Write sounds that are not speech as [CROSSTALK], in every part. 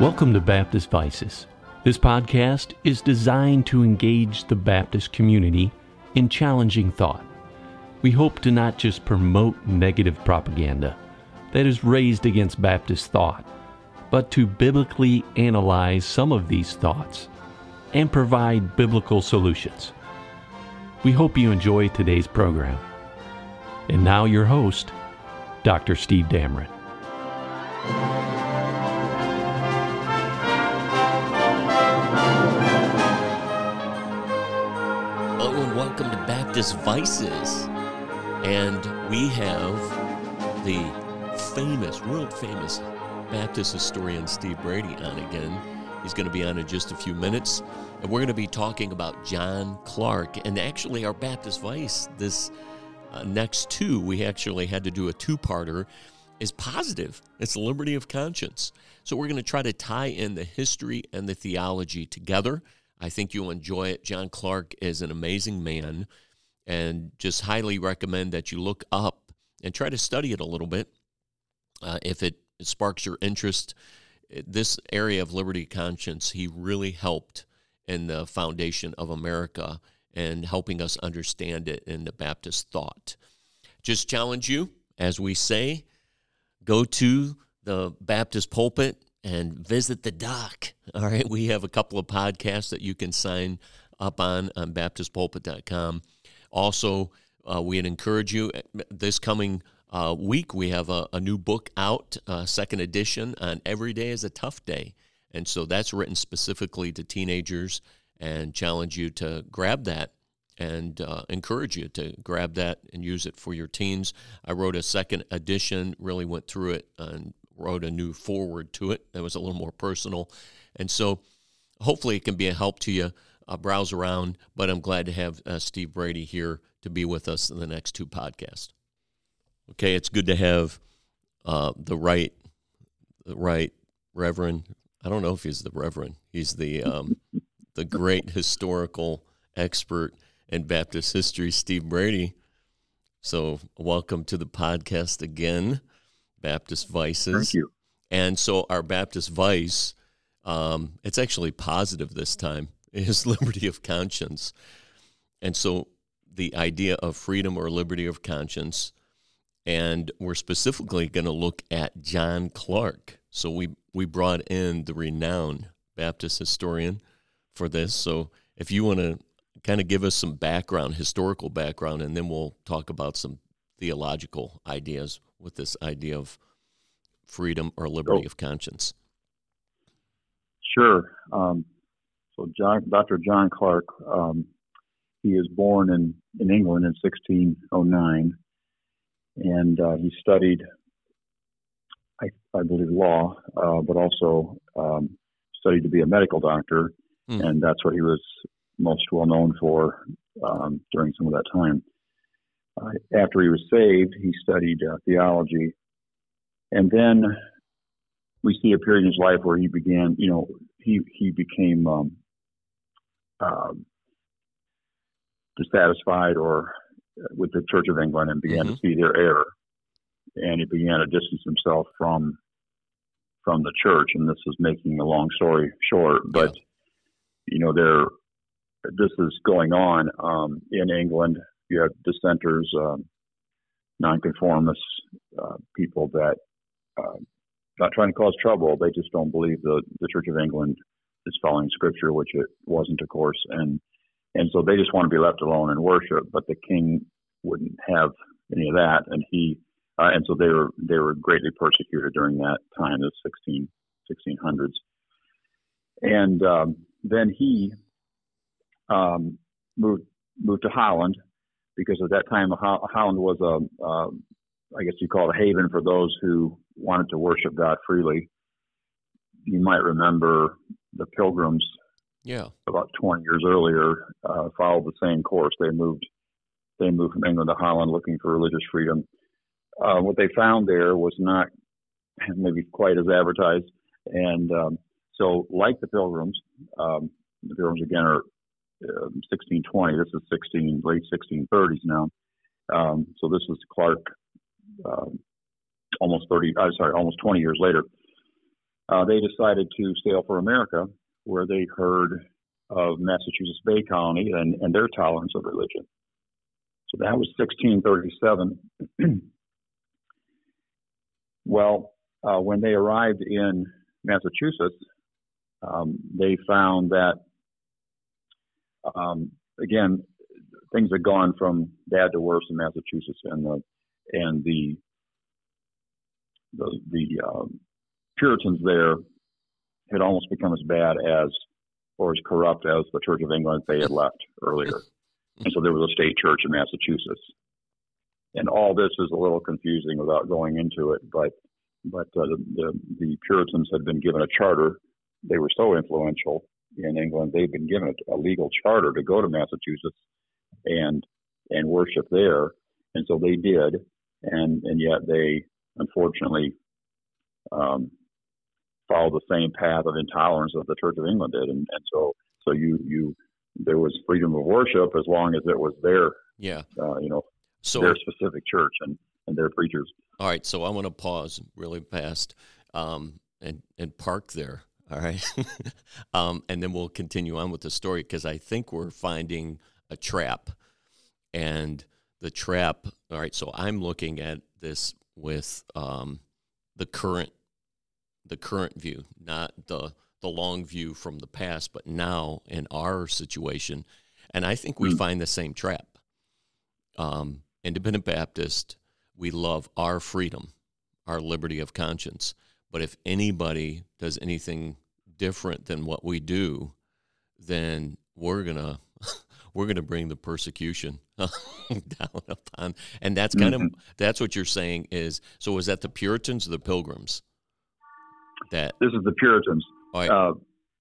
Welcome to Baptist Vices. This podcast is designed to engage the Baptist community in challenging thought. We hope to not just promote negative propaganda that is raised against Baptist thought, but to biblically analyze some of these thoughts and provide biblical solutions. We hope you enjoy today's program. And now, your host, Dr. Steve Damron. Welcome Vices. And we have the famous, world famous Baptist historian Steve Brady on again. He's going to be on in just a few minutes. And we're going to be talking about John Clarke And actually, our Baptist Vice, this uh, next two, we actually had to do a two parter, is positive. It's liberty of conscience. So we're going to try to tie in the history and the theology together. I think you'll enjoy it. John Clarke is an amazing man and just highly recommend that you look up and try to study it a little bit. Uh, if it sparks your interest, this area of liberty conscience, he really helped in the foundation of America and helping us understand it in the Baptist thought. Just challenge you, as we say, go to the Baptist pulpit and visit the doc. [LAUGHS] All right, we have a couple of podcasts that you can sign up on on baptistpulpit.com. Also, uh, we'd encourage you this coming uh, week, we have a, a new book out, uh, second edition on Every Day is a Tough Day. And so that's written specifically to teenagers and challenge you to grab that and uh, encourage you to grab that and use it for your teens. I wrote a second edition, really went through it and wrote a new forward to it that was a little more personal. And so hopefully it can be a help to you. Uh, browse around, but I'm glad to have uh, Steve Brady here to be with us in the next two podcasts. Okay, it's good to have uh, the right, the right Reverend. I don't know if he's the Reverend. He's the um, the great historical expert in Baptist history, Steve Brady. So, welcome to the podcast again, Baptist Vices. Thank you. And so, our Baptist Vice, um, it's actually positive this time, is [LAUGHS] liberty of conscience. And so, the idea of freedom or liberty of conscience and we're specifically going to look at John Clarke. So we we brought in the renowned Baptist historian for this. So if you want to kind of give us some background, historical background, and then we'll talk about some theological ideas with this idea of freedom or liberty oh. of conscience. Sure. Um, so John, Dr. John Clarke, um, he is born in, in England in 1609 and uh, he studied, I, I believe, law, uh, but also um, studied to be a medical doctor, mm. and that's what he was most well known for um, during some of that time. Uh, after he was saved, he studied uh, theology, and then we see a period in his life where he began, you know, he he became um, uh, dissatisfied or with the Church of England and began mm-hmm. to see their error, and he began to distance himself from from the church. And this is making a long story short, but you know, there this is going on um, in England. You have dissenters, um, nonconformists, uh, people that uh, not trying to cause trouble. They just don't believe the the Church of England is following Scripture, which it wasn't, of course, and and so they just want to be left alone and worship. But the king wouldn't have any of that, and he uh, and so they were they were greatly persecuted during that time, the 16, 1600s. And um, then he um, moved moved to Holland because at that time Holland was a I guess you call it a haven for those who wanted to worship God freely. You might remember the Pilgrims yeah. About 20 years earlier, uh, followed the same course. They moved, they moved from England to Holland looking for religious freedom. Uh, what they found there was not [LAUGHS] maybe quite as advertised, and um, so like the Pilgrims, um, the Pilgrims again are uh, 1620. This is 16 late 1630s now. Um, so this is Clarke um, almost 30. Uh, sorry, almost 20 years later. Uh, they decided to sail for America, where they heard of Massachusetts Bay Colony and, and their tolerance of religion. So that was 1637. [CLEARS THROAT] well, uh, when they arrived in Massachusetts, um, they found that, um, again, things had gone from bad to worse in Massachusetts, and the and the the, the um, Puritans there had almost become as bad as or as corrupt as the Church of England they had left earlier. [LAUGHS] And so there was a state church in Massachusetts. And all this is a little confusing without going into it, but but uh, the, the, the Puritans had been given a charter. They were so influential in England; they'd been given a, a legal charter to go to Massachusetts and and worship there, and so they did. And and yet they unfortunately um, followed the same path of intolerance that the Church of England did, and, and so so you you there was freedom of worship as long as it was their yeah uh, you know so their specific church and and their preachers. All right, so I want to pause really fast um, and and park there. All right, [LAUGHS] um, and then we'll continue on with the story because I think we're finding a trap, and the trap. All right, so I'm looking at this with um, the current the current view, not the the long view from the past, but now in our situation. And I think we mm. find the same trap. Um, Independent Baptist, we love our freedom, our liberty of conscience. But if anybody does anything different than what we do, then we're gonna [LAUGHS] we're gonna bring the persecution [LAUGHS] down upon. And that's kind mm-hmm. of that's what you're saying is. So was that the Puritans or the Pilgrims? That this is the Puritans. Right. Uh,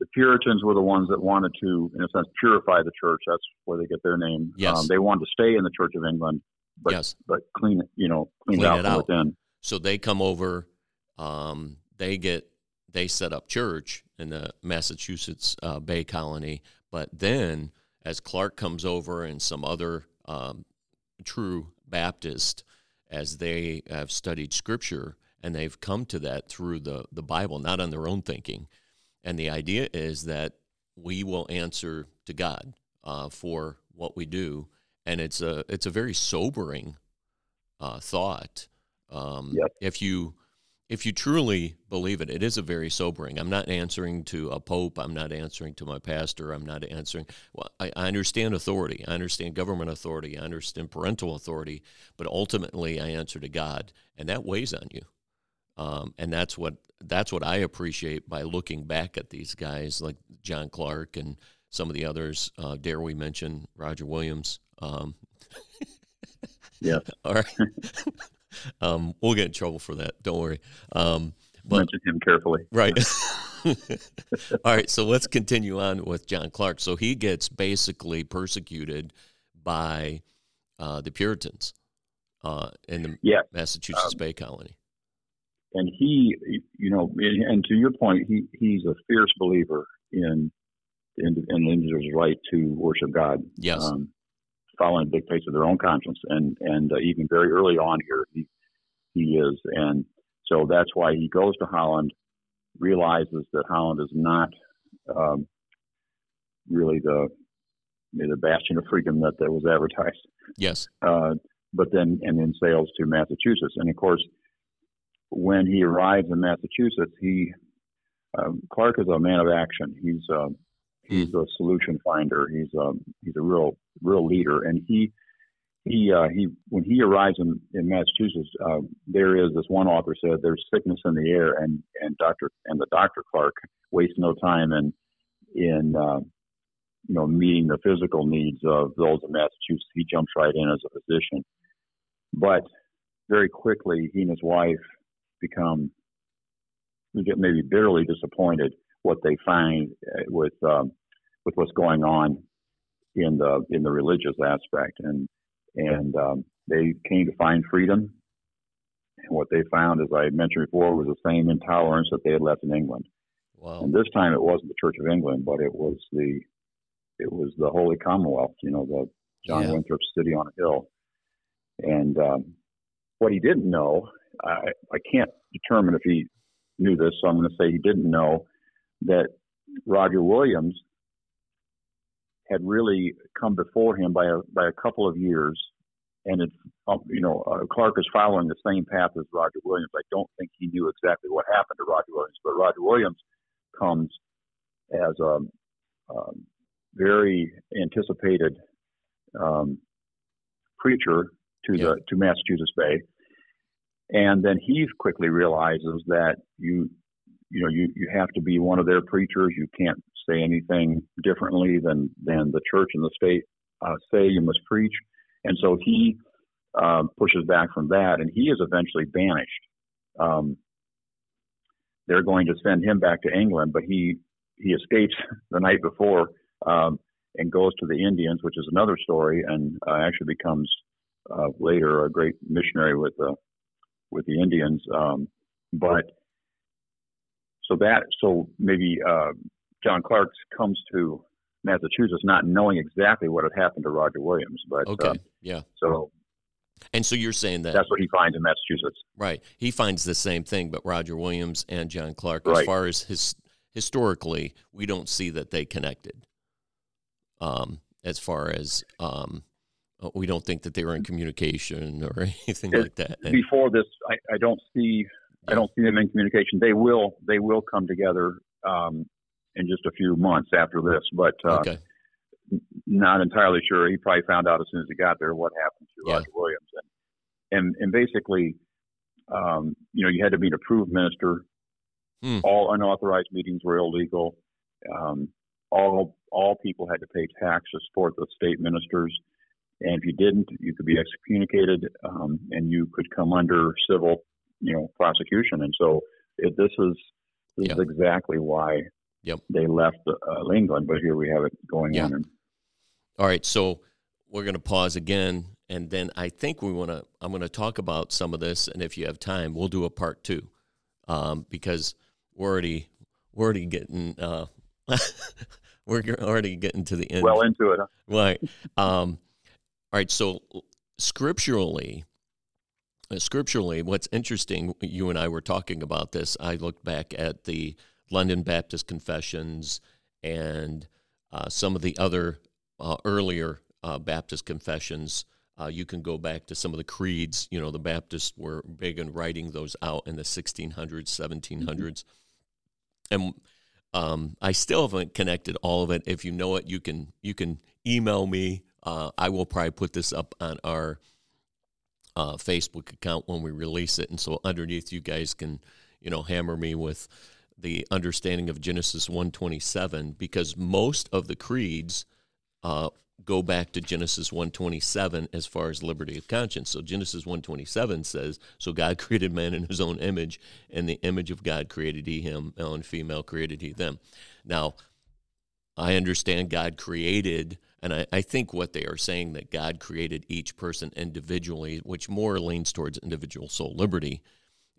the Puritans were the ones that wanted to, in a sense, purify the church. That's where they get their name. Yes. Um, they wanted to stay in the Church of England, but yes. but clean it, you know, clean, clean it out, it out. within. So they come over. Um, they get they set up church in the Massachusetts uh, Bay Colony, but then as Clarke comes over and some other um, true Baptist, as they have studied Scripture and they've come to that through the the Bible, not on their own thinking and the idea is that we will answer to God uh, for what we do, and it's a it's a very sobering uh, thought. Um, yep. If you if you truly believe it, it is a very sobering. I'm not answering to a pope. I'm not answering to my pastor. I'm not answering. Well, I, I understand authority. I understand government authority. I understand parental authority. But ultimately, I answer to God, and that weighs on you. Um, and that's what that's what I appreciate by looking back at these guys like John Clarke and some of the others. Uh, dare we mention Roger Williams? Um, yeah. [LAUGHS] All right. [LAUGHS] um, we'll get in trouble for that. Don't worry. Um, but, mention him carefully. Right. [LAUGHS] All right. So let's continue on with John Clarke. So he gets basically persecuted by uh, the Puritans uh, in the yeah. Massachusetts Bay Colony and he, you know, and to your point, he he's a fierce believer in in, in individual's right to worship God. Yes. Um, following the dictates of their own conscience, and and uh, even very early on here, he he is, and so that's why he goes to Holland, realizes that Holland is not um, really the the bastion of freedom that, that was advertised. Yes. Uh, but then and then sails to Massachusetts, and of course when he arrives in Massachusetts, he um, Clarke is a man of action. He's uh, he's a solution finder. He's a um, he's a real real leader, and he he uh, he when he arrives in, in Massachusetts, uh, there is this one author said there's sickness in the air, and and Doctor and the Doctor Clarke wastes no time in in uh, you know meeting the physical needs of those in Massachusetts. He jumps right in as a physician, but very quickly he and his wife become get maybe bitterly disappointed what they find uh, with um, with what's going on in the in the religious aspect and and um, they came to find freedom and what they found as I mentioned before was the same intolerance that they had left in England wow. and this time it wasn't the Church of England but it was the it was the Holy Commonwealth you know the John yeah. Winthrop's city on a hill and um, what he didn't know I, I can't determine if he knew this, so I'm going to say he didn't know that Roger Williams had really come before him by a by a couple of years, and it's um, you know uh, Clarke is following the same path as Roger Williams. I don't think he knew exactly what happened to Roger Williams, but Roger Williams comes as a, a very anticipated um, preacher to yeah. the to Massachusetts Bay, and then he quickly realizes that you you know you you have to be one of their preachers. You can't say anything differently than than the church and the state uh, say you must preach, and so he uh, pushes back from that, and he is eventually banished. Um, they're going to send him back to England, but he he escapes [LAUGHS] the night before um, and goes to the Indians, which is another story, and uh, actually becomes uh, later a great missionary with the with the Indians. Um, but so that so maybe uh, John Clarke comes to Massachusetts not knowing exactly what had happened to Roger Williams, but okay, uh, yeah. So and so you're saying that that's what he finds in Massachusetts, right? He finds the same thing, but Roger Williams and John Clarke, right. as far as his historically, we don't see that they connected. Um, as far as um, we don't think that they were in communication or [LAUGHS] anything it, like that. And, before this, I, I don't see yeah. I don't see them in communication. They will they will come together um, in just a few months after this, but uh, okay. not entirely sure. He probably found out as soon as he got there what happened to yeah. Roger Williams, and and, and basically, um, you know, you had to be an approved minister. Hmm. All unauthorized meetings were illegal. Um, all all people had to pay taxes for the state ministers, and if you didn't, you could be excommunicated, um, and you could come under civil, you know, prosecution. And so it, this is this yep. is exactly why yep. they left uh, England. But here we have it going yeah. on. And, all right, so we're going to pause again, and then I think we want to. I'm going to talk about some of this, and if you have time, we'll do a part two, um, because we're already we're already getting. Uh, [LAUGHS] we're already getting to the end. Well into it. Huh? Right. Um, all right. So scripturally, uh, scripturally, what's interesting, you and I were talking about this. I looked back at the London Baptist Confessions and uh, some of the other uh, earlier uh, Baptist confessions. Uh, you can go back to some of the creeds. You know, the Baptists were big in writing those out in the 1600s, 1700s. Mm-hmm. And um, I still haven't connected all of it. If you know it, you can you can email me. Uh, I will probably put this up on our uh, Facebook account when we release it, and so underneath you guys can you know hammer me with the understanding of Genesis one twenty seven because most of the creeds uh, go back to Genesis 127 as far as liberty of conscience. So Genesis 127 says, "So God [LAUGHS] created man in his own image, and the image of God created he him, male and female created he them." Now, I understand God created, and I, I think what they are saying that God created each person individually, which more leans towards individual soul liberty,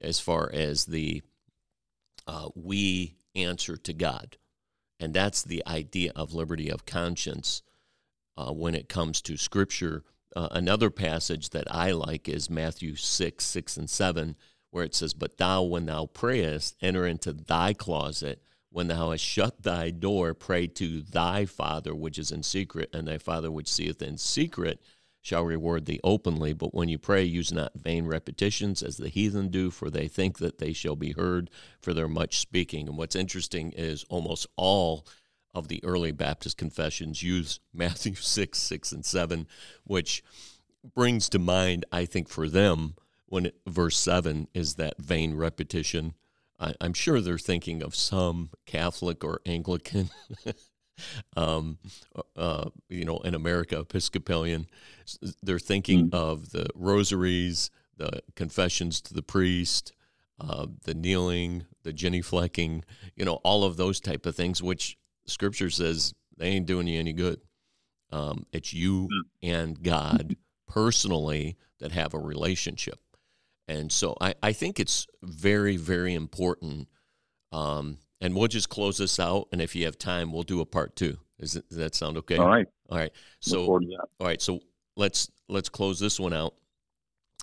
as far as the uh, we answer to God, and that's the idea of liberty of conscience uh, when it comes to Scripture. Uh, another passage that I like is Matthew 6, 6 and 7, where it says, But thou, when thou prayest, enter into thy closet. When thou hast shut thy door, pray to thy Father which is in secret, and thy Father which seeth in secret shall reward thee openly. But when you pray, use not vain repetitions as the heathen do, for they think that they shall be heard for their much speaking. And what's interesting is almost all of the early Baptist confessions use [LAUGHS] Matthew 6, 6, and 7, which brings to mind, I think, for them, when it, verse 7 is that vain repetition. I, am sure they're thinking of some Catholic or Anglican, [LAUGHS] um, uh, you know, in America, Episcopalian. They're thinking mm of the rosaries, the confessions to the priest, uh, the kneeling, the genuflecting, you know, all of those type of things, which Scripture says they ain't doing you any good. Um, it's you hmm. and God personally that have a relationship. And so I, I think it's very, very important. Um, and we'll just close this out. And if you have time, we'll do a part two. Is it, does that sound okay? All right. All right. So, all right. So let's, let's close this one out.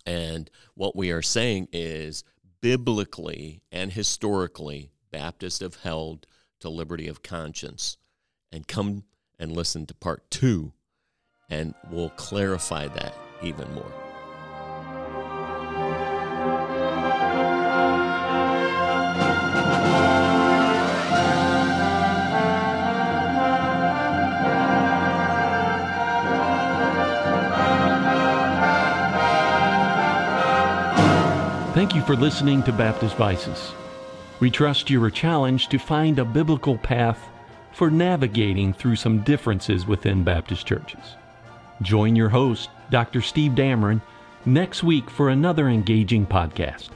And what we are saying is biblically and historically Baptists have held to liberty of conscience. And come and listen to part two, and we'll clarify that even more. Thank you for listening to Baptist Vices. We trust you were challenged to find a biblical path for navigating through some differences within Baptist churches. Join your host, Dr. Steve Damron, next week for another engaging podcast.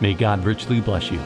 May God richly bless you.